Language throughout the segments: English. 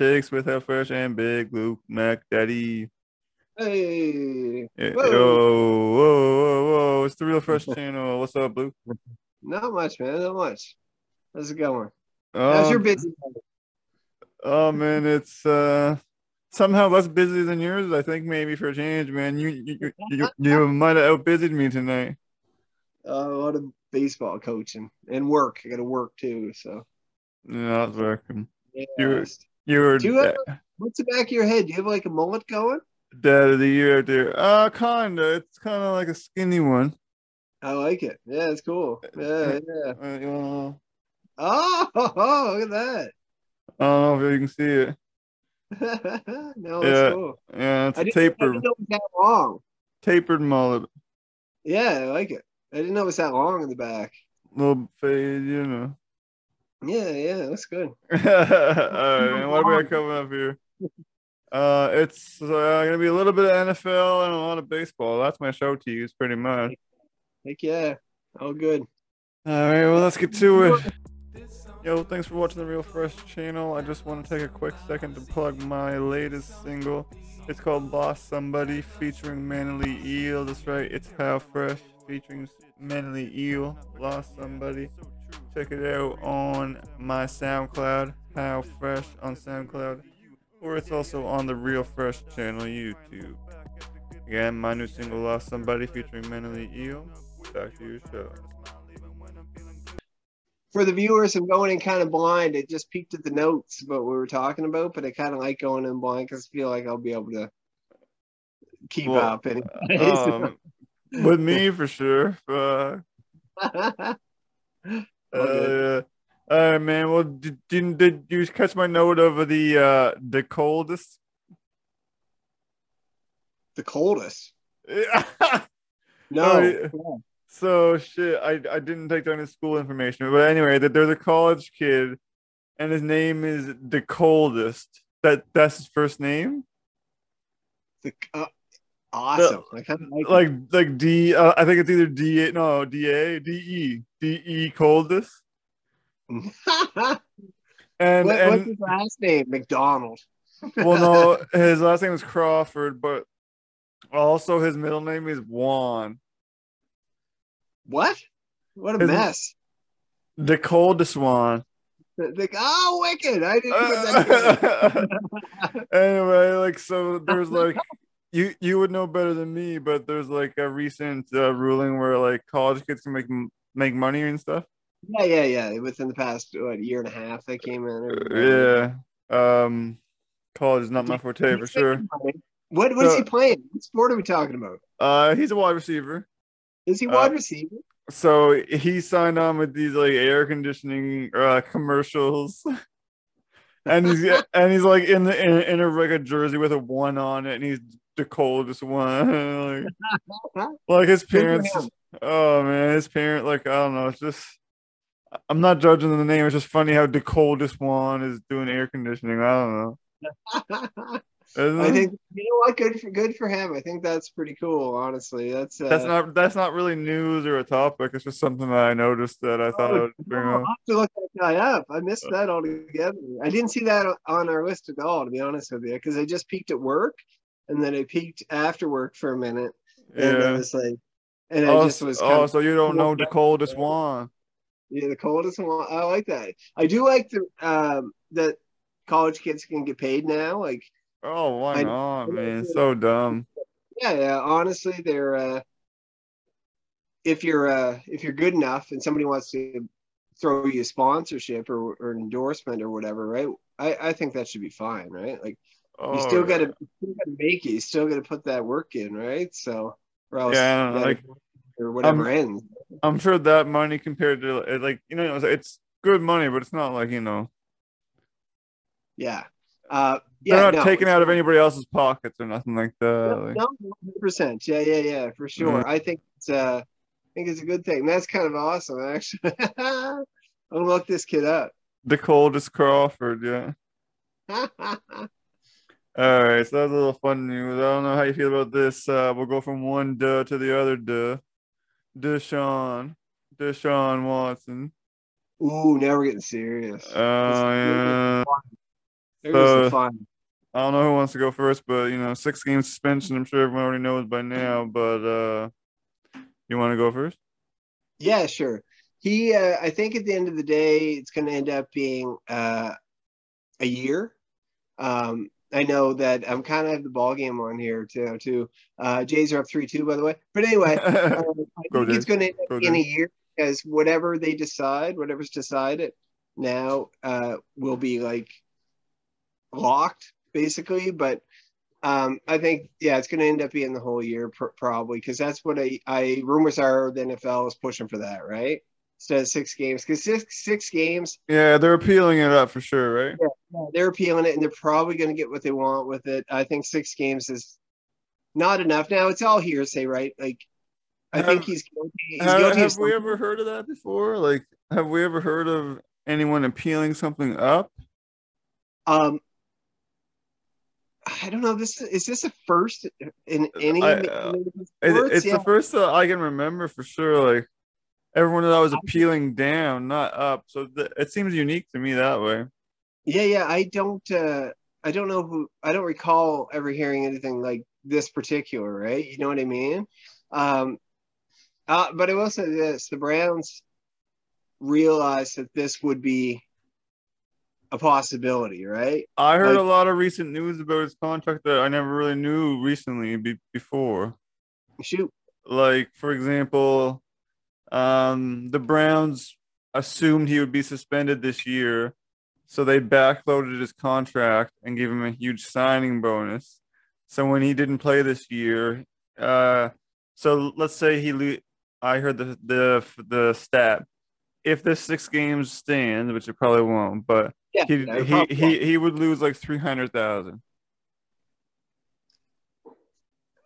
takes with Howe Fresh and Big Luke Mac Daddy. Hey, Yeah, Whoa. Yo, whoa, whoa, whoa! It's the Real Fresh channel. What's up, Luke? not much, man. Not much. How's it going? How's Um, your busy? Oh man, it's uh somehow less busy than yours. I think maybe for a change, man. You you you, you, might have outbusied me tonight. Uh, a lot of baseball coaching and work. I got to work too. So, No, it's working. yeah. You- You were Do you have- What's the back of your head? Do you have like a mullet going? dad of the year out there. Uh kinda. It's kind of like a skinny one. I like it. Yeah, it's cool. Yeah, yeah. Uh, you Oh, look at that. I don't know if you can see it. no, Yeah. it's cool. Yeah, it's I a didn't, I tapered didn't know it was that long. tapered mullet. Yeah, I like it. I didn't know it was that long in the back. Little fade, you know. Yeah, yeah, that's good. All right, man. What got coming up here? Uh, it's uh, gonna be a little bit of NFL and a lot of baseball. That's my show to use, pretty much. Heck yeah. All good. All right, well, let's get to it. Yo, thanks for watching the Real Fresh channel. I just want to take a quick second to plug my latest single. It's called Lost Somebody featuring Manly Eel. That's right, it's Howe Fresh featuring Manly Eel. Lost Somebody. Check it out on my SoundCloud, Howe Fresh on SoundCloud, or it's also on the Real Fresh channel YouTube. Again, my new single Lost Somebody featuring Manly Eel. Back to your show. For the viewers, I'm going in kind of blind. It just peeked at the notes what we were talking about, but I kind of like going in blind because I feel like I'll be able to keep Well, up. Um, with me for sure. Uh, uh, all right, man. Well, did, did did you catch my note of the uh the coldest? the coldest. Oh, No. yeah. so shit, I I didn't take down his school information, but anyway, that there's a college kid, and his name is the coldest. That that's his first name. The, uh, awesome. I kind like. Like like D. Uh, I think it's either D A no D A D E D E coldest. what, And what's his last name? McDonald. well, no, his last name is Crawford, but also his middle name is Juan. What? What a His- mess. The coldest one. The- oh, wicked! I didn't anyway, like so, there's like you you would know better than me, but there's like a recent uh, ruling where like college kids can make make money and stuff. Yeah, yeah, yeah. Within the past what, year and a half, they came in. Yeah. Um, college is not my forte for sure. What what is he Uh, playing? What sport are we talking about? Uh, he's a wide receiver. Is he uh, wide receiver? So he signed on with these like air conditioning uh, commercials, and he's and he's like in the in, in a like a jersey with a one on it, and he's the coldest one. like, like his parents, oh man, his parent like I don't know. It's just I'm not judging the name. It's just funny how the coldest one is doing air conditioning. I don't know. I think you know what? Good for good for him. I think that's pretty cool. Honestly, that's uh, that's not that's not really news or a topic. It's just something that I noticed that I thought I Oh, would bring no, up. have to look that guy up. I missed that altogether. I didn't see that on our list at all, to be honest with you, because I just peeked at work, and then I peeked after work for a minute, and I Yeah. was like, and I Oh, just was oh, so you don't know the coldest one? yeah, the coldest one. I like that. I do like the um that college kids can get paid now. Like, Oh, why I- not, man? So dumb. yeah, yeah. Honestly, they're uh, if you're uh if you're good enough and somebody wants to throw you a sponsorship or, or endorsement or whatever, right? I, I think that should be fine, right? Like Oh, you still gotta still gotta make it, you still gotta put that work in, right? So or else Yeah, like, or whatever I'm- ends. I'm sure that money compared to uh, like you know it's good money, but it's not like you know Yeah. Uh they're not no, taking out of anybody else's pockets or nothing like that. like- No, percent. Yeah, yeah, yeah, for sure. I think it's uh, I think it's a good thing. That's kind of awesome, actually. I'm gonna look this kid up. the coldest Crawford, yeah. All right, so that's a little fun news. I don't know how you feel about this. Uh, we'll go from one duh to the other duh. Deshaun, Deshaun Watson. Ooh, now we're getting serious. Oh yeah. There's uh, fun. I don't know who wants to go first, but you know, six game suspension. I'm sure everyone already knows by now. But uh you want to go first? Yeah, sure. He, uh, I think at the end of the day, it's going to end up being uh, a year. Um, I know that I'm kind of the ball game on here too. Too. Uh, Jays are up three two, by the way. But anyway, uh, Go, think it's going to end up being a year because whatever they decide, whatever's decided now, uh, will be like locked basically. But um, I think yeah, it's going to end up being the whole year pr- probably because that's what I, I rumors are the NFL is pushing for that, right? Instead of six games, because six six games, yeah, they're appealing it up for sure, right? Yeah, they're appealing it, and they're probably going to get what they want with it. I think six games is not enough. Now it's all hearsay, right? Like I Have- think he's guilty. He's Have, guilty have we ever heard of that before? Like, have we ever heard of anyone appealing something up? Um, I don't know. This is this a first in any I- uh, It- it's Yeah. the first that I can remember for sure. Like, everyone that was appealing down, not up. So th- it seems unique to me that way. Yeah, yeah. I don't. uh I don't know who. I don't recall ever hearing anything like this particular. Right? You know what I mean? Um, uh, but I will say this: the Browns realized that this would be a possibility, right? I heard Like- a lot of recent news about his contract that I never really knew recently be- before. Shoot. Like, for example, um, the Browns assumed he would be suspended this year, so they backloaded his contract and gave him a huge signing bonus. So when he didn't play this year, uh, so let's say he, lo- I heard the the the stat. If this six games stand, which it probably won't, but Yeah. he yeah, he, he he would lose like three hundred thousand.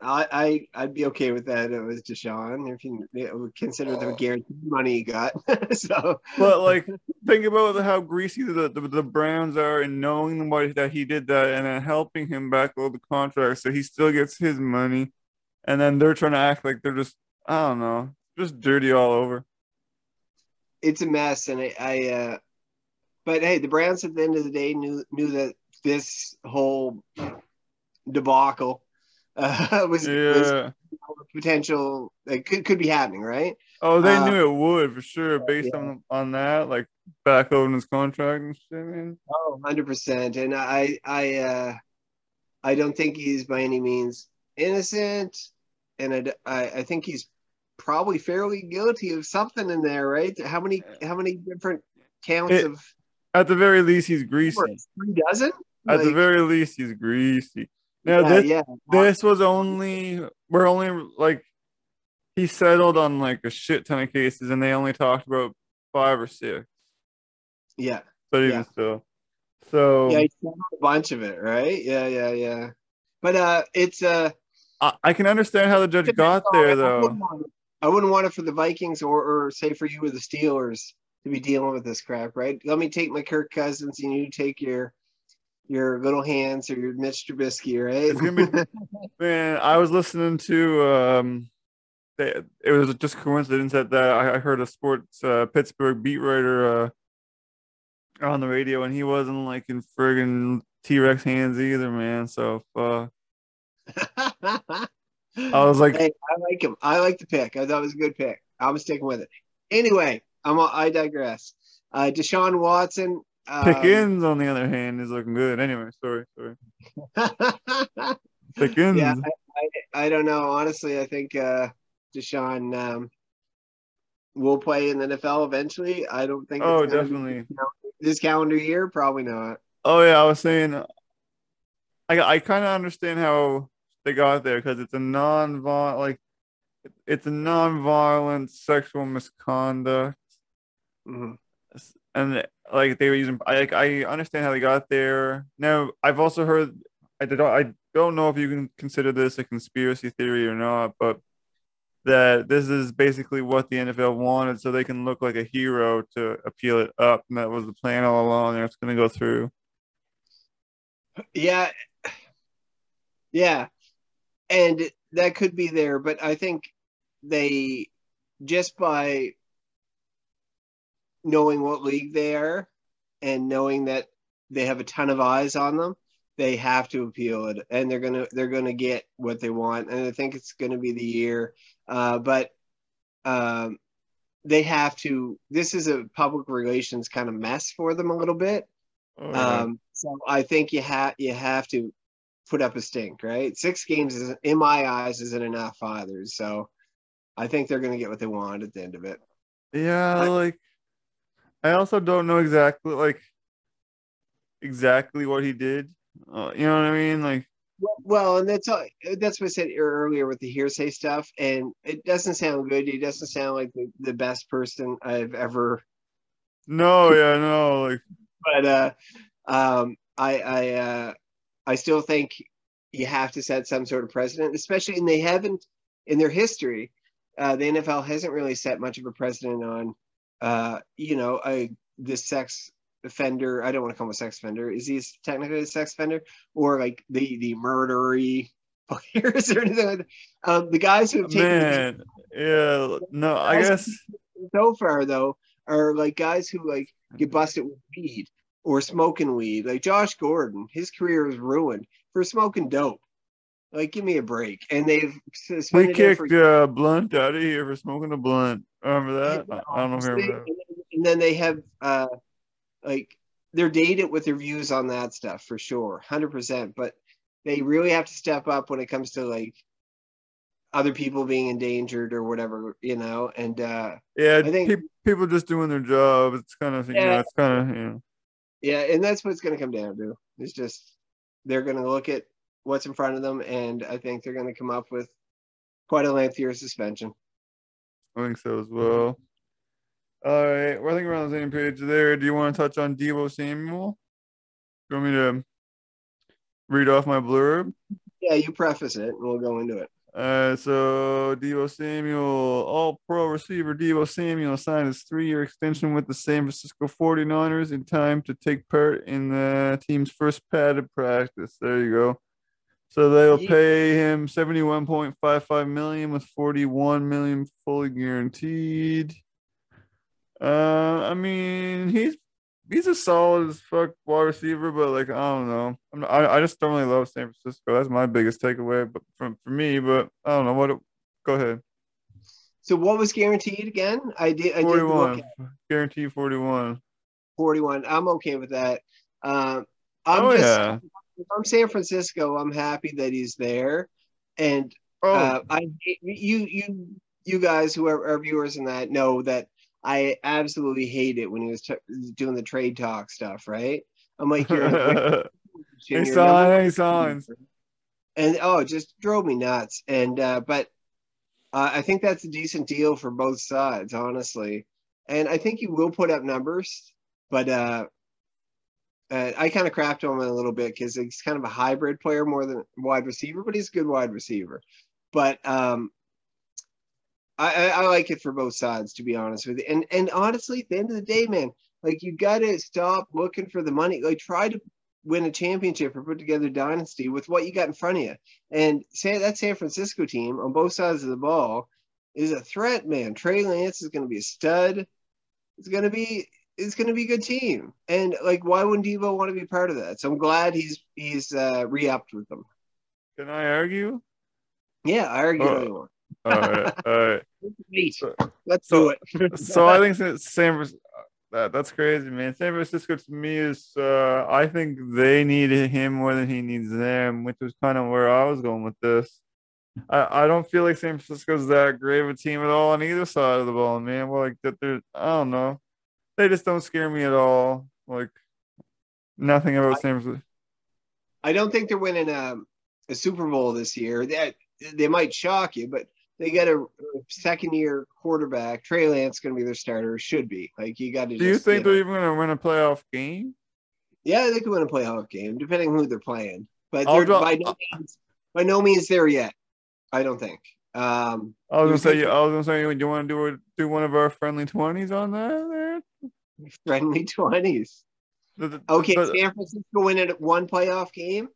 I, I I'd be okay with that. If it was Deshaun, if you, you know, consider the guaranteed money he got. so, But like, think about how greasy the, the the Browns are in knowing what that he did that and then helping him backload the contract so he still gets his money, and then they're trying to act like they're just I don't know, just dirty all over. it's a mess, and I, I uh, but hey, the Browns at the end of the day knew knew that this whole debacle uh, was, was Yeah. a potential like could could be happening, right? Oh, they Uh, knew it would for sure, based yeah. on on that, like backloading his contract and shit, man. Oh, 100 percent. And I I uh, I don't think he's by any means innocent, and I, I think he's probably fairly guilty of something in there, right? How many how many different counts It- of At the very least, he's greasy. three dozen? At the very least, he's greasy. Now yeah, this yeah. this was only we're only like he settled on like a shit ton of cases and they only talked about five or six Yeah. but even Yeah. still so Yeah, he settled a bunch of it, right? Yeah, yeah, yeah. But uh it's uh I, I can understand how the judge got I there wouldn't though it- I wouldn't want it for the Vikings or or say for you or the Steelers to be dealing with this crap, right? Let me take my Kirk Cousins and you take your your little hands or your Mitch Trubisky, right? Be- man i was listening to um they, it was just coincidence that, that I, I heard a sports uh, pittsburgh beat writer uh on the radio and he wasn't like in friggin t-rex hands either man so uh I i was like Hey, I like him. I like the pick. I thought it was a good pick. I'm sticking with it. Anyway, I'm I digress. Uh, Deshaun Watson. Um, Pickens, on the other hand, is looking good. Anyway, sorry, sorry. Pickens. yeah, I, I, I don't know. Honestly, I think uh, Deshaun um, will play in the NFL eventually. I don't think. oh, it's gonna be definitely. this calendar year. Probably not. Oh yeah, I was saying. I I kind of understand how they got there because it's a non like it's a non-violent sexual misconduct, Mhm. And like they were using. I like I understand how they got there. Now I've also heard. I did. I don't know if you can consider this a conspiracy theory or not, but that this is basically what the NFL wanted, so they can look like a hero to appeal it up, and that was the plan all along. And it's going to go through. Yeah, yeah, and that could be there, but I think they just by knowing what league they are and knowing that they have a ton of eyes on them, they have to appeal it, and they're gonna they're gonna get what they want, and I think it's gonna be the year. Uh, but um, they have to. This is a public relations kind of mess for them a little bit. Oh, yeah. Um, so I think you have you have to put up a stink, right? Six games is in my eyes isn't enough either. So I think they're going to get what they want at the end of it. Yeah, I- like I also don't know exactly like exactly what he did. Uh, you know what I mean? Like Well- Well, and that's all, that's what I said earlier with the hearsay stuff, and it doesn't sound good. He doesn't sound like the, the best person I've ever. no, yeah, no, like But uh, um, I I uh, I still think you have to set some sort of precedent, especially and they haven't in their history. Uh, the NFL hasn't really set much of a precedent on, uh, you know, a this sex offender. I don't want to call him a sex offender. Is he technically a sex offender or like the the murdery players or anything like that? Um, the guys who have taken man, yeah, no, I guess so far though are like guys who like get busted with weed or smoking weed. Like Josh Gordon, his career was ruined for smoking dope. Like, give me a break. And they've we kicked for uh, Blunt out of here for smoking a blunt. Remember that? I I don't know remember that. and then they have uh like they're dated with their views on that stuff for sure, hundred percent. But they really have to step up when it comes to like other people being endangered or whatever, you know. And uh Yeah, I think- peop- people just doing their job. It's kind of, you know, Yeah. it's kind of, you know. Yeah, and that's what it's going to come down to. It's just they're going to look at what's in front of them, and I think they're going to come up with quite a lengthier suspension. I think so as well. All right, well, I think we're on the same page there. Do you want to touch on Deebo Samuel? Do you want me to read off my blurb? Yeah, you preface it, and we'll go into it. Uh, so Deebo Samuel, all pro receiver Deebo Samuel signed his three year extension with the San Francisco 49ers in time to take part in the team's first padded practice. There you go. So they'll pay him 71.55 million with 41 million fully guaranteed. Uh, I mean, he's he's a solid as fuck wide receiver, but like I don't know. I'm not, I I just don't really love San Francisco. That's my biggest takeaway, but from for me. But I don't know what. it- Go ahead. So, what was guaranteed again? I did. I Forty-one, at guarantee forty-one. forty-one. I'm okay with that. Um, I'm Oh just. yeah. If I'm San Francisco, I'm happy that he's there, and Oh uh, I you you you guys who are, are viewers in that know that I absolutely hate it when he was t- doing the trade talk stuff. Right? I'm like, you're sign- any signs? and oh, it just drove me nuts. And uh, but uh, I think that's a decent deal for both sides, honestly. And I think he will put up numbers, but uh, uh, I kind of crapped on him a little bit because he's kind of a hybrid player more than wide receiver, but he's a good wide receiver. But um, I, I, like it for both sides, to be honest with you. And and honestly, at the end of the day, man, like you got to stop looking for the money. Like try to win a championship or put together dynasty with what you got in front of you. And say that San Francisco team on both sides of the ball is a threat, man. Trey Lance is going to be a stud. It's going to be it's going to be a good team. And like, why wouldn't Deebo want to be part of that? So I'm glad he's he's uh, re-upped with them. Can I argue? Yeah, I argue Oh. you. All right, all right. Let's so- do it. so I think that San Francisco, that, that's crazy, man. San Francisco to me is, uh, I think they need him more than he needs them, which was kind of where I was going with this. I, I don't feel like San Francisco's that great of a team at all on either side of the ball, man. Well, like that, they're I don't know, they just don't scare me at all. Like nothing about San Francisco. I don't think they're winning a, a Super Bowl this year. That they might shock you, but they got a, second year quarterback. Trey Lance going to be their starter. Should be like you got to. Do you think they're even going to win a playoff game? Yeah, they could win a playoff game, depending who they're playing. But I'll they're draw- by no means, by no means there yet. I don't think. Um, I was gonna say, I was gonna say, do you want to do do one of our friendly twenties on that? There. friendly twenties. Okay, the- San Francisco win winning one playoff game.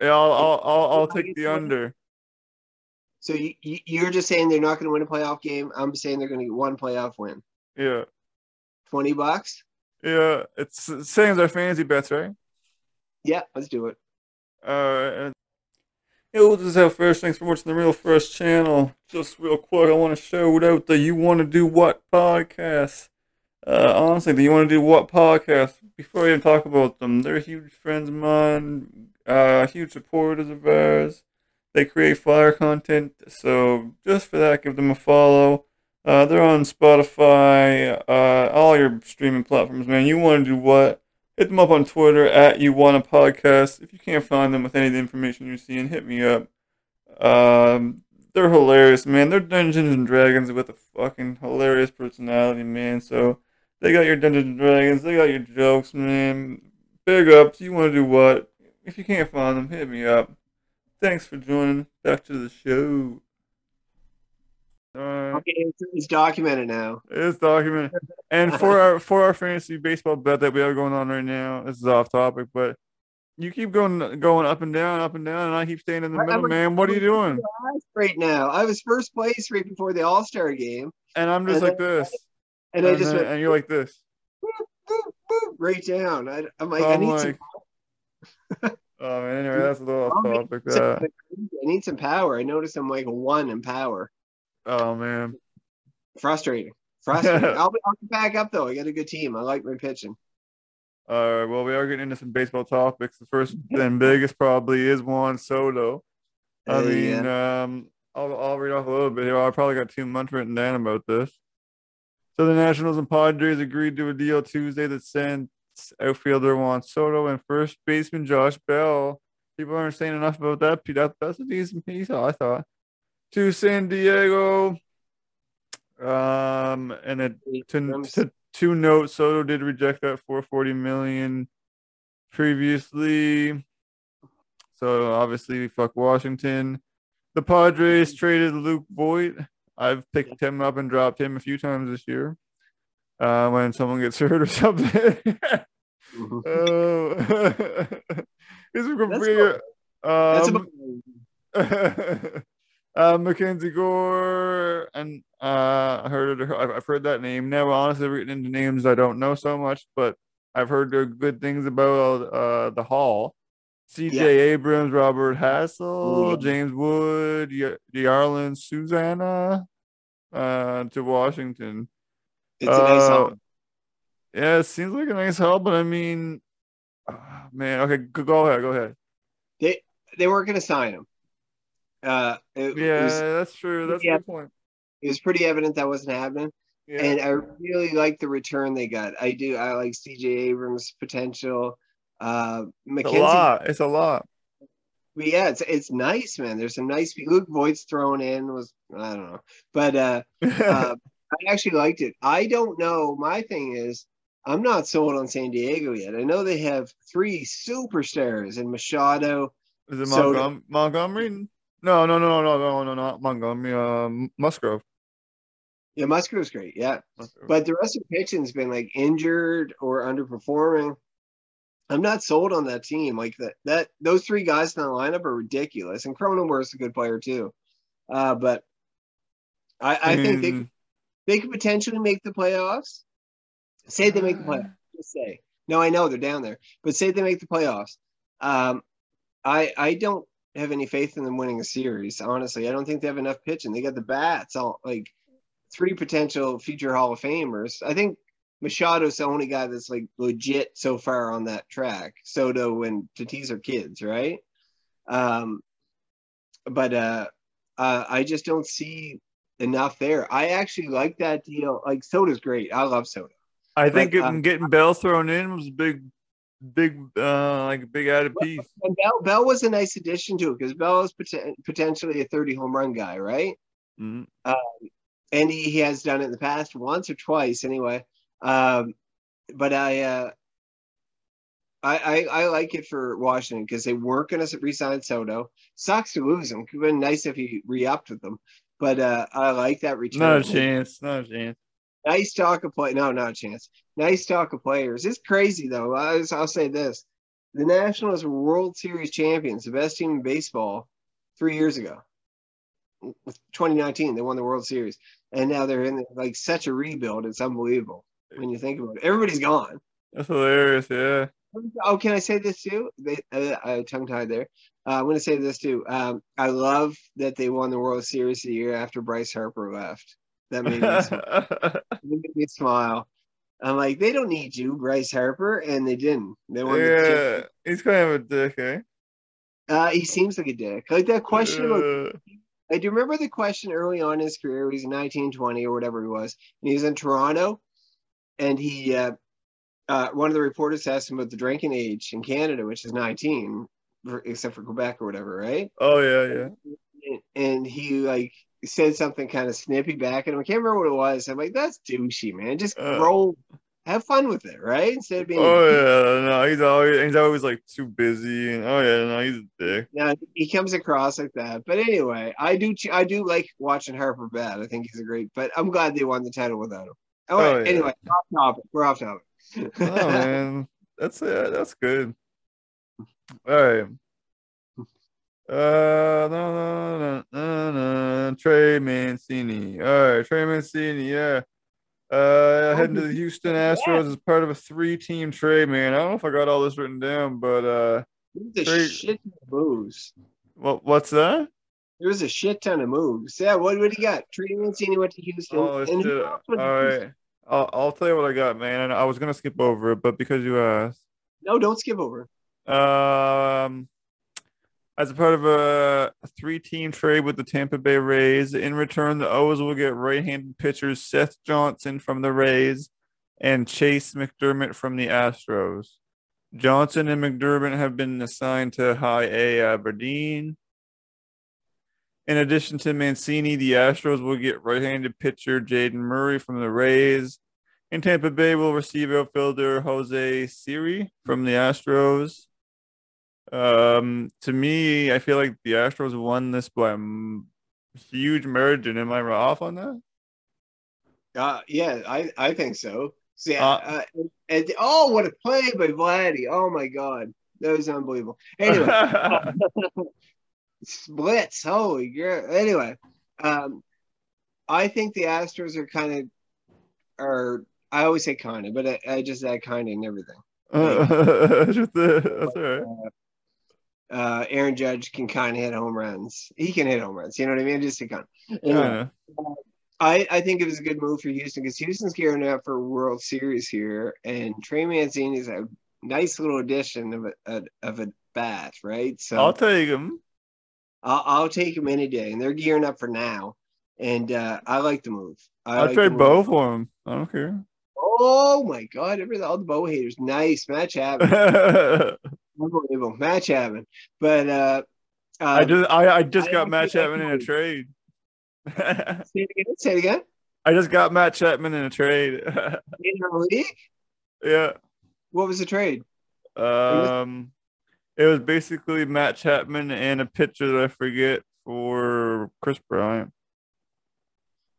Yeah, I'll I'll I'll, I'll take the under. So you, you, you're just saying they're not going to win a playoff game. I'm saying they're going to get one playoff win. Yeah. 20 bucks. Yeah, it's same as our fantasy bets, right? Yeah, let's do it. Uh, Yo, this is Howe Fresh. Thanks for watching the Real Fresh channel. Just real quick, I want to shout out the You Want to Do What podcast. Uh, honestly, the You Want to Do What podcast. Before I even talk about them, they're huge friends of mine, uh, huge supporters of ours. They create fire content, so just for that, give them a follow. Uh, they're on Spotify, uh, all your streaming platforms, man. You want to do what? Hit them up on Twitter at you want a podcast. If you can't find them with any of the information you're seeing, hit me up. Um, they're hilarious, man. They're Dungeons and Dragons with a fucking hilarious personality, man. So they got your Dungeons and Dragons, they got your jokes, man. Big ups. You want to do what? If you can't find them, hit me up. Thanks for joining. Back to the show. Okay, it's, it's, documented now. It's documented. And for our for our fantasy baseball bet that we have going on right now, this is off topic, but you keep going going up and down, up and down, and I keep staying in the middle, man. What are you doing? Right now, I was first place right before the All Star game, and I'm just and like then, this, and, and I just then, went, and you're like this, boop, boop, boop, right down. I, am like, I need like, some. oh man, anyway, that's a little off topic. Uh, I need some power. I noticed I'm like one in power. Oh man, frustrating. Frustrating. I'll, be, I'll back up though. I got a good team. I like my pitching. All right. Well, we are getting into some baseball topics. The first and biggest probably is Juan Soto. I mean, yeah. um, I'll, I'll read off a little bit here. I probably got two months written down about this. So the Nationals and Padres agreed to a deal Tuesday that sent outfielder Juan Soto and first baseman Josh Bell. People aren't saying enough about that. that that's a decent piece, I thought to San Diego. Um, and it to, to two note Soto did reject that 440 million previously. So obviously we fuck Washington. The Padres traded Luke Voit. I've picked him up and dropped him a few times this year. Uh, when someone gets hurt or something. mm-hmm. uh, he's a That's um, uh, Mackenzie Gore, and uh, I heard it, I've heard that name. Never honestly written into names I don't know so much, but I've heard good things about uh, the Hall. C.J. Yeah. Abrams, Robert Hassell, James Wood, Jarlin Susana, uh, to Washington. It's a nice uh, Yeah, it seems like a nice help, but I mean, oh, man, okay, go ahead, go ahead. They they weren't going to sign him. Uh, it, yeah, it was, that's true. That's yeah, a good point. It was pretty evident that wasn't happening. Yeah. And I really like the return they got. I do. I like CJ Abrams' potential. Uh, Mackenzie, it's a lot. It's a lot. But yeah, it's it's nice, man. There's some nice. Luke Voit's thrown in was I don't know, but uh, uh, I actually liked it. I don't know. My thing is, I'm not sold on San Diego yet. I know they have three superstars in Machado. Is it Montgomery? Montgomery? No, no, no, no, no, no, not Montgomery. Um, Musgrove. Yeah, Musgrove's great. Yeah, Musgrove. but the rest of the pitching's been like injured or underperforming. I'm not sold on that team. Like that, that those three guys in the lineup are ridiculous, and Cronenworth's a good player too. Uh, but I, I mm. think they hmm. they could potentially make the playoffs. Say they make the playoffs. Just say no. I know they're down there, but say they make the playoffs. Um, I I don't have any faith in them winning a series. Honestly, I don't think they have enough pitching. They got the bats, all like three potential future Hall of Famers. I think Machado's the only guy that's like legit so far on that track. Soto and Tatis are kids, right? Um, but uh, uh, I just don't see enough there. I actually like that deal. Like Soto's great. I love Soto. I think but, um, getting Bell thrown in was a big big uh like a big added piece. And Bell Bell was a nice addition to it because Bell is pot- potentially a 30 home run guy, right? Mm-hmm. Um, and he, he has done it in the past once or twice anyway. Um, but I, uh, I, I, I like it for Washington because they weren't going to resign Soto. Sucks to lose him. Could have been nice if he re-upped with them, but uh, I like that return. Not a chance. Not a chance. Nice talk of play. No, not a chance. Nice talk of players. It's crazy though. I will say this: the Nationals were World Series champions, the best team in baseball, three years ago. 2019, they won the World Series, and now they're in like such a rebuild. It's unbelievable. when you think about it. Everybody's gone. That's hilarious. Yeah. Oh, can I say this too? They uh, uh, tongue tied there. Uh, I'm going to say this too. Um, I love that they won the World Series the year after Bryce Harper left. That made me, smile. Made me smile. I'm like, they don't need you, Bryce Harper, and they didn't. They won the yeah, he's kind of a dick, eh? Uh, he seems like a dick. Like that question about Uh, I do remember the question early on in his career. He was 19, 20 or whatever he was. And he was in Toronto. And he, uh, uh, one of the reporters asked him about the drinking age in Canada, which is 19, for- except for Quebec or whatever, right? oh yeah, yeah. And, and he like said something kind of snippy back at him. I can't remember what it was. I'm like, that's douchey, man. Just Uh. roll, have fun with it, right? Instead of being, Oh yeah, no, he's always he's always like too busy and oh yeah, no, he's a dick. Yeah, he comes across like that. But anyway, I do I do like watching Harper bat. I think he's a great. But I'm glad they won the title without him. All right. Oh, yeah. Anyway, off topic. We're off topic. Oh man, that's yeah, that's good. All right. Uh, no, no, no, no, no. Trey Mancini. All right, Trey Mancini. Yeah. Uh, heading to the Houston Astros as part of a three-team trade, man. I don't know if I got all this written down, but uh, a shit ton of moves. what what's that? There was a shit ton of moves. Yeah, what what do you got? Trey Mancini went to Houston. Oh and All else went to Houston? right, I'll I'll tell you what I got, man. And I was gonna skip over it, but because you asked. No, don't skip over. Um, as a part of a, three-team trade with the Tampa Bay Rays, in return, the O's will get right-handed pitchers Seth Johnson from the Rays and Chayce McDermott from the Astros. Johnson and McDermott have been assigned to High A Aberdeen. In addition to Mancini, the Astros will get right-handed pitcher Jayden Murray from the Rays. And Tampa Bay will receive outfielder Jose Siri from the Astros. Um, to me, I feel like the Astros won this by a huge margin. Am I off on that? Uh, yeah, I, I think so. Yeah, Uh, uh, and, and- oh, what a play by Vladdy! Oh my god, that was unbelievable. Anyway, splits. Holy girl. Anyway, um, I think the Astros are kind of are. I always say kind of, but I, I just add kind of in everything. Just the- that's all right. Uh, Aaron Judge can kind of hit home runs. He can hit home runs. You know what I mean? Just a kind. Anyway, Kinda. I, I think it was a good move for Houston because Houston's gearing up for a World Series here, and Trey Mancini is a nice little addition of a, of a bat, right? So I'll take him. I'll, I'll take him any day, and they're gearing up for now, and uh, I like the move. I I'll like trade both for him. I don't care. Oh my God! All the bow haters, nice match happening, unbelievable match happening. But uh, uh, I just I, I just I got Matt Chapman in a trade. say it again. Say it again. I just got Matt Chapman in a trade. In our league, yeah. what was the trade? Um, it was basically Matt Chapman and a pitcher that I forget for Kris Bryant.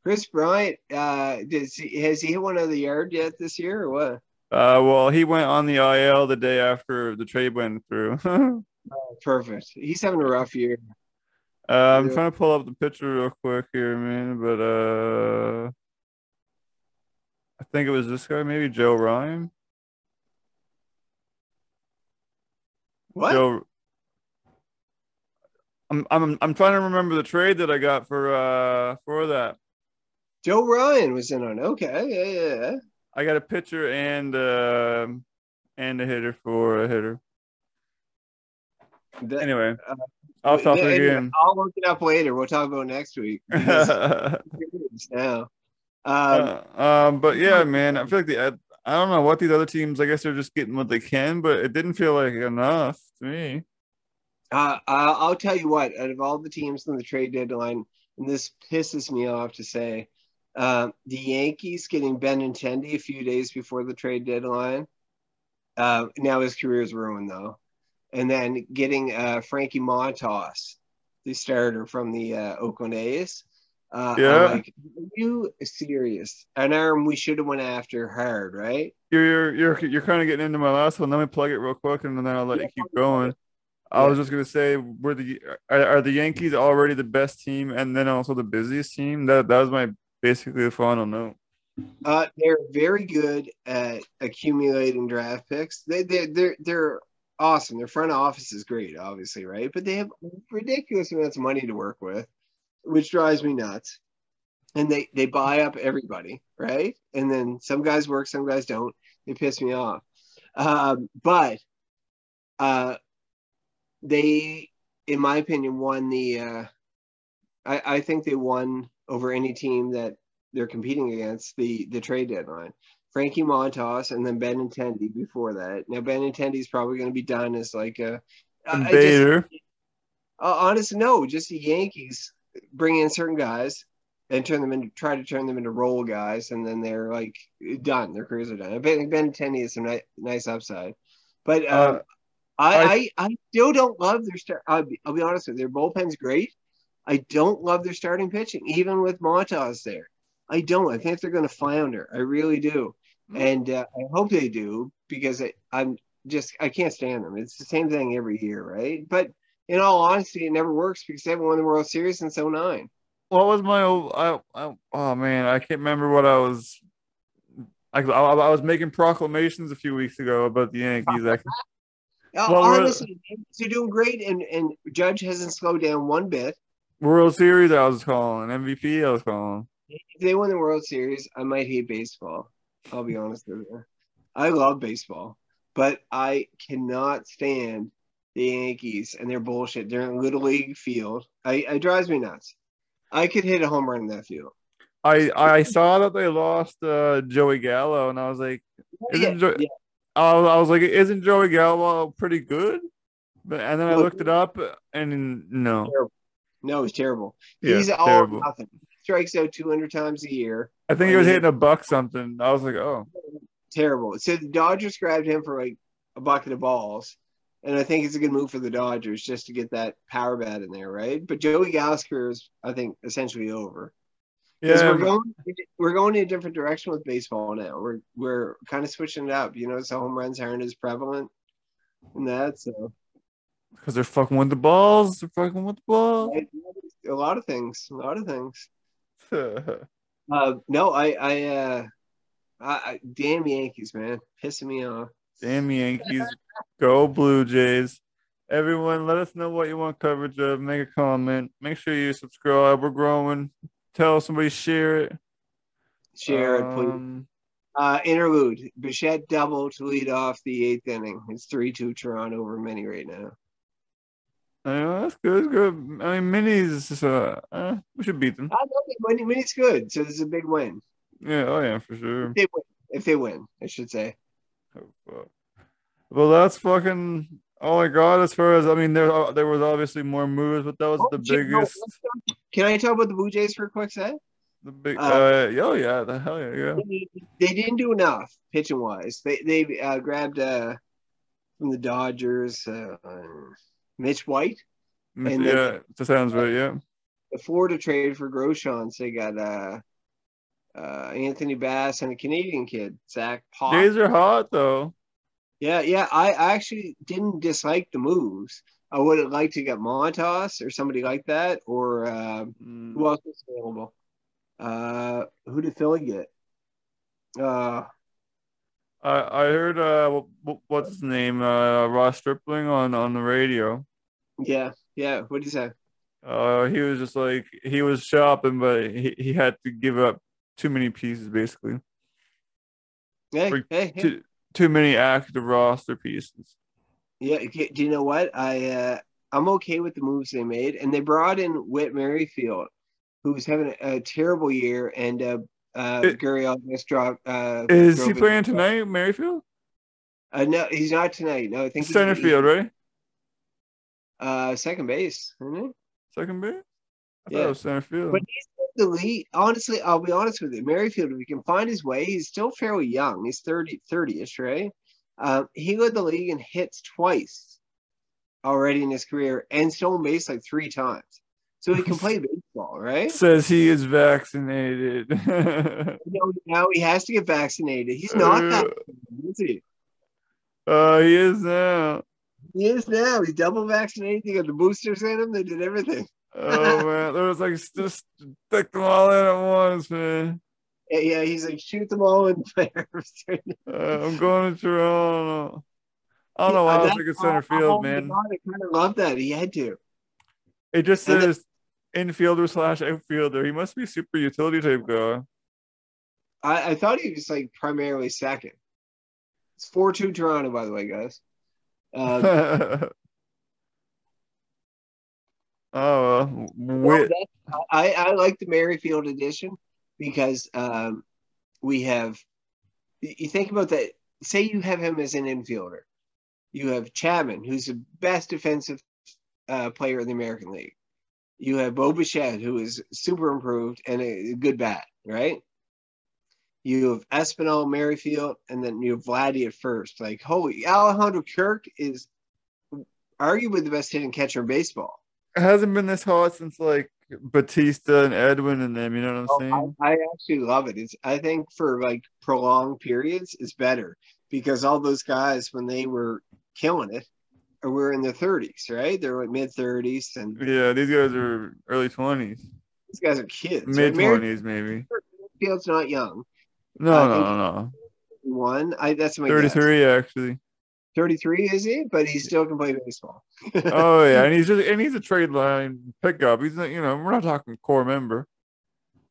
Kris Bryant, uh, does he, has he hit one of the yard yet this year or what? Uh, well, he went on the IL the day after the trade went through. uh, Perfect. He's having a rough year. I'm Yeah. trying to pull up the picture real quick here, man, but uh, I think it was this guy, maybe Joe Ryan. What? Joe. I'm I'm I'm trying to remember the trade that I got for uh for that. Joe Ryan was in on. Okay, yeah, yeah, yeah. I got a pitcher and um and a hitter for a hitter. That- Anyway, uh, off topic anyway, again. I'll look it up later. We'll talk about next week. now. Um, Uh, um, but yeah, man, I feel like the I, I don't know what these other teams. I guess they're just getting what they can, but it didn't feel like enough to me. uh, I'll I'll tell you what. Out of all the teams in the trade deadline, and this pisses me off to say, uh, the Yankees getting Benintendi a few days before the trade deadline. Uh, now his career is ruined though, and then getting uh, Frankie Montas, the starter from the uh, Oakland A's. Uh, I'm Yeah. like, are you serious? An arm we should have went after hard, right? You're you're you're, you're kind of getting into my last one. Let me plug it real quick, and then I'll let you keep going. I was just gonna say, were the are, are the Yankees already the best team, and then also the busiest team? That that was my basically the final note. Uh, they're very good at accumulating draft picks. They they they're they're awesome. Their front office is great, obviously, right? But they have ridiculous amounts of money to work with, which drives me nuts. And they they buy up everybody, right? And then some guys work, some guys don't. They piss me off. Um, but uh, they, in my opinion, won the. Uh, I, I think they won over any team that they're competing against the the trade deadline. Frankie Montas and then Ben Benintendi before that. Now Benintendi is probably going to be done as like a invader. Uh, honestly, no, just the Yankees bring in certain guys and turn them into try to turn them into role guys, and then they're like done. Their careers are done. I think Benintendi is some ni- nice upside, but um, uh, I, I, I still don't love their start. I'll be, I'll be honest with you, their bullpen's great. I don't love their starting pitching, even with Montas there. I don't. I think they're going to flounder. I really do, mm-hmm. and uh, I hope they do because I, I'm just I can't stand them. It's the same thing every year, right? But in all honesty, it never works because they haven't won the World Series since 09. What was my old? I, I, oh man, I can't remember what I was. I, I, I was making proclamations a few weeks ago about the Yankees. I, well, honestly, they're doing great, and and Judge hasn't slowed down one bit. World Series, I was calling MVP. I was calling. If they win the World Series, I might hate baseball. I'll be honest with you. I love baseball, but I cannot stand the Yankees and their bullshit. They're in Little League field. I it drives me nuts. I could hit a home run in that field. I I saw that they lost uh, Joey Gallo, and I was like, yeah, jo- yeah. I, I was like, isn't Joey Gallo pretty good? But and then I looked it up, and no, no, it's terrible. Yeah, He's all terrible. nothing. Strikes out 200 times a year. I think he was um, hitting a buck something. I was like, oh, terrible. So the Dodgers grabbed him for like a bucket of balls. And I think it's a good move for the Dodgers just to get that power bat in there, right? But Joey Gasker is, I think, essentially over. Yeah, we're going we're going in a different direction with baseball now. We're we're kind of switching it up. You know, so home runs aren't as prevalent in that. So because they're fucking with the balls, they're fucking with the balls. A lot of things, a lot of things. uh, no, I I uh, I, I damn Yankees, man, pissing me off. Damn Yankees, go Blue Jays. Everyone, let us know what you want coverage of. Make a comment. Make sure you subscribe. We're growing tell somebody share it. Share it, please. Um, uh, interlude. Bichette double to lead off the eighth inning. It's 3 2 Toronto over Mini right now. Uh, that's good. Good. I mean, Mini's, uh, uh, we should beat them. I know Mini, Mini's good. So this is a big win. Yeah. Oh, yeah, for sure. If they win, if they win I should say. Oh, well, that's fucking Oh my god! As far as I mean, there uh, there was obviously more moves, but that was oh, the biggest. Can I talk about the Blue Jays for a quick sec? The big, uh, uh oh yeah, the hell yeah, yeah. They, they didn't do enough pitching wise. They they uh, grabbed uh from the Dodgers, uh, Mitch White. And yeah, that sounds right. Yeah. The Florida trade for Groshans, they got uh, uh, Anthony Bass and a Canadian kid, Zach Pop. Jays are hot though. Yeah, yeah. I actually didn't dislike the moves. I would have liked to get Montas or somebody like that, or uh, mm. who else is available? Uh, who did Philly get? Uh, I I heard uh, what's his name? Uh, Ross Stripling on on the radio. Yeah, yeah. What did he say? Uh, he was just like he was shopping, but he, he had to give up too many pieces, basically. Hey, hey, hey too many active roster pieces. Yeah, do you know what? I uh, I'm okay with the moves they made, and they brought in Whit Merrifield, who's having a, a terrible year, and uh, uh, it, Gurriel just dropped. Uh, is he playing tonight, Merrifield? Uh, no, he's not tonight. No, I think center field, right? Uh, second base? Second base. I yeah, center field. But he's the lead. Honestly, I'll be honest with you. Merrifield, if he can find his way, he's still fairly young. He's 30, 30-ish, right? Uh, he led the league in hits twice already in his career and stolen base like three times. So he can play baseball, right? Says he is vaccinated. no, now he has to get vaccinated. He's not uh, that, is he? Uh, he is now. He is now. He's double vaccinated. They got the boosters in him. They did everything oh man, there was like just stick them all in at once, man. Yeah, yeah, he's like shoot them all in players. Uh, I'm going to Toronto. I don't know why I was thinking center field, man. God, I kind of love that. He had to. It just says infielder slash outfielder. He must be super utility type guy. I, I thought he was like primarily second. It's 4 2 Toronto, by the way, guys. Um, oh, well, well, I, I like the Merrifield edition because um, we have, you you think about that. Say you have him as an infielder. You have Chapman, who's the best defensive uh, player in the American League. You have Bo Bichette, who is super improved and a good bat, right? You have Espinal, Merrifield, and then you have Vladdy at first. Like, holy, Alejandro Kirk is arguably the best hitting catcher in baseball. It hasn't been this hot since like Bautista and Edwin and them. You know what I'm Oh, saying? I, I actually love it. It's I think for like prolonged periods, it's better because all those guys when they were killing it were in their thirties, right? They're like mid thirties, and Yeah, these guys are early twenties, these guys are kids. mid Right? twenties maybe. Merrifield's not young. No, I no, no. One, I that's my guess. Thirty-three actually. 33 is he? But he still can play baseball. Oh yeah, and he's just and he's a trade line pickup. He's not, you know, we're not talking core member.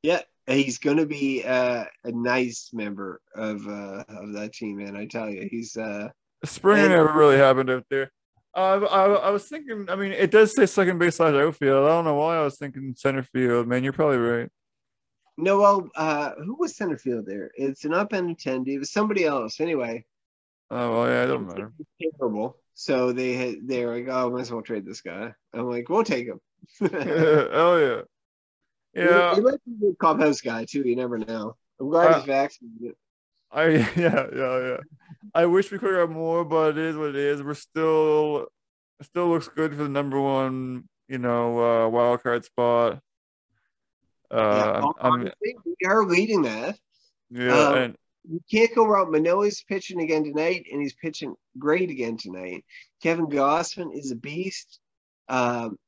yeah, he's going to be uh, a nice member of uh, of that team, man. I tell you, he's uh, Springer And- never really happened out there. Uh, I, I was thinking. I mean, it does say second base slash outfield. I don't know why I was thinking center field. Man, you're probably right. no. Well, uh, who was center field there? It's not Benintendi. It was somebody else. Anyway, Oh well, yeah, it don't matter. terrible. So they had they're like, oh, might as well trade this guy. I'm like, we'll take him. oh yeah, yeah. he, he might be a good clubhouse guy too. You never know. I'm glad Uh, he's vaccinated. I yeah yeah yeah. I wish we could have more, but it is what it is. We're still still looks good for the number one, you know, uh, wild card spot. Uh, yeah, honestly, we are leading that. yeah, um, and You can't go wrong. Manoah's pitching again tonight, and he's pitching great again tonight. Kevin Gausman is a beast. Um,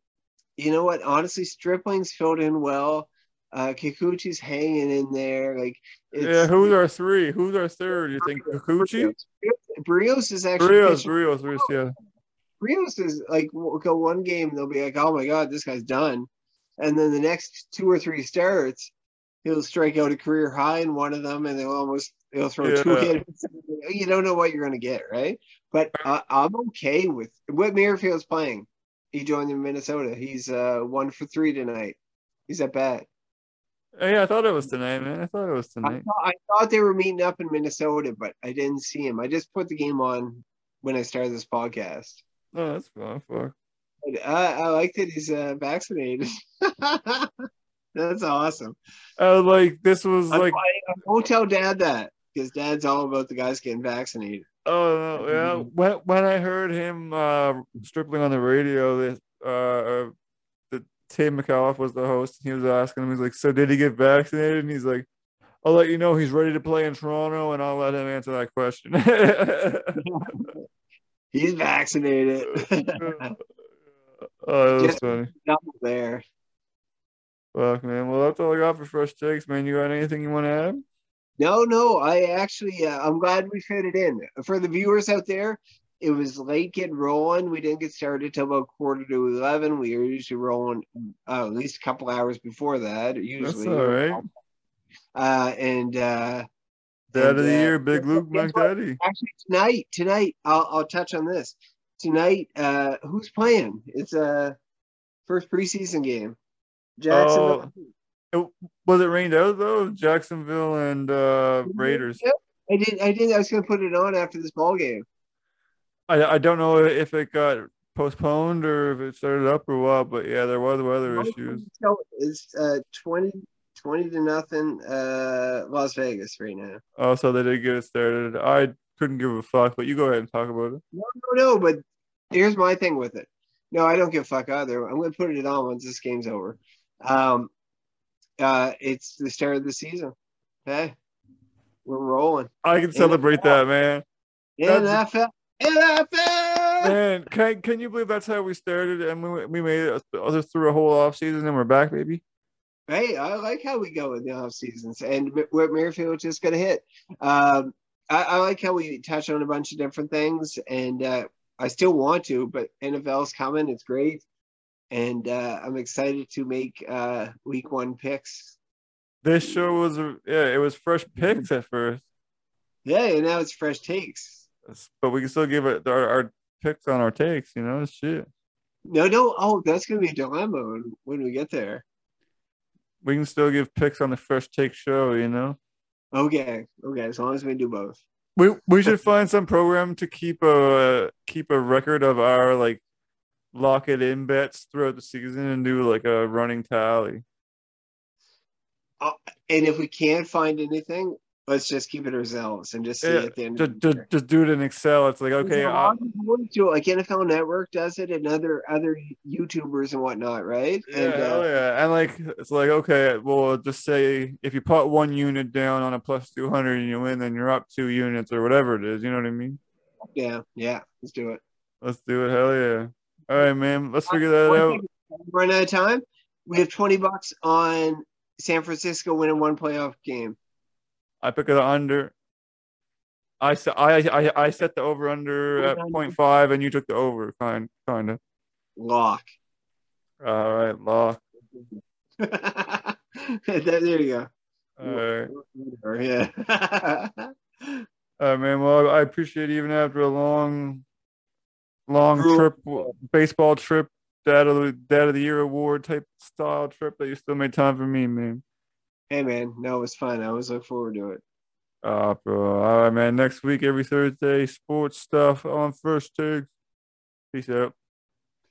you know what? Honestly, Stripling's filled in well. Uh, Kikuchi's hanging in there. Like, yeah, who's our three? Who's our third? You think Kikuchi? Berrios is actually Berrios, Berrios, Berrios, yeah. Rios is like go one game, they'll be like, "Oh my god, this guy's done," and then the next two or three starts, he'll strike out a career high in one of them, and they'll almost they'll throw two hits. You don't know what you're gonna get, right? But I, I'm okay with what Merrifield's playing. He joined in Minnesota. He's uh one for three tonight. He's at bat. Hey, yeah, I thought it was tonight, man. I thought it was I tonight. thought, I thought they were meeting up in Minnesota, but I didn't see him. I just put the game on when I started this podcast. Oh, that's fine. Fuck. I, I like that he's uh, vaccinated. That's awesome. Uh, like this was I'm- like, I, I won't tell dad that because dad's all about the guys getting vaccinated. oh no, yeah. When when I heard him uh stripling on the radio, that uh, Tim Micallef was the host, and he was asking him, he's like, "So did he get vaccinated?" And he's like, "I'll let you know he's ready to play in Toronto, and I'll let him answer that question." He's vaccinated. oh, that was Just- funny. There. Fuck, man. Well, that's all I got for fresh takes, man. You got anything you want to add? No, no. I actually, uh, I'm glad we fit it in. For the viewers out there, it was late getting rolling. We didn't get started till about quarter to eleven. We were usually rolling uh, at least a couple hours before that. That's Usually, all right. uh, and uh, Dad and, of the uh, year, Big Luke what? McDaddy. actually tonight tonight i'll, I'll touch on this tonight uh who's playing it's a first preseason game jacksonville Was it rained out though? Jacksonville and uh, Raiders. i did i did i was gonna put it on after this ball game I I don't know if it got postponed or if it started up or what, but yeah, there was weather issues. It's uh 20 20 to nothing uh las vegas right now Oh, so they did get it started. I couldn't give a fuck, but you go ahead and talk about it. no no no but here's my thing with it no i don't give a fuck either i'm gonna put it on once this game's over um uh it's the start of the season hey we're rolling I can celebrate that, man. That's- NFL, NFL. Man, can can you believe that's how we started and we we made it through a whole off season and we're back, baby. Hey, I like how we go in the off seasons and where Merrifield just going to hit. Um, I, I, like how we touch on a bunch of different things, and uh, I still want to, but NFL's coming. It's great, and uh, I'm excited to make uh, week one picks. This show was yeah, it was fresh picks at first. Yeah, and now it's fresh takes. But we can still give it our, our picks on our takes. You know, shit. No, no. Oh, that's gonna be a dilemma when, when we get there. We can still give picks on the first take show. You know. Okay. Okay. As long as we do both. We we should find some program to keep a keep a record of our like lock it in bets throughout the season and do like a running tally. Uh, and if we can't find anything, let's just keep it ourselves and just see yeah, at the end. Just, just, just, do it in Excel. It's like okay, uh, like NFL Network does it, and other other YouTubers and whatnot, right? Yeah, and, uh, yeah, and like it's like okay, well, just say if you put one unit down on a plus two hundred and you win, then you're up two units or whatever it is. You know what I mean? Yeah, yeah. Let's do it. Let's do it. Hell yeah! All right, man. Let's figure that out. Run out of time. We have twenty bucks on San Francisco winning one playoff game. I pick it under. I set I, I I set the over under at 0.5 and you took the over kind kind of. Lock. All right, lock. there you go. All right. Yeah. All right, man. Well, I appreciate even after a long, long trip, baseball trip, dad of the dad of the year award type style trip that you still made time for me, man. Hey man, no, it was fun. I always look forward to it. Uh, bro. All right, man. Next week, every Thursday, sports stuff on First Takes. Peace out.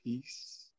Peace.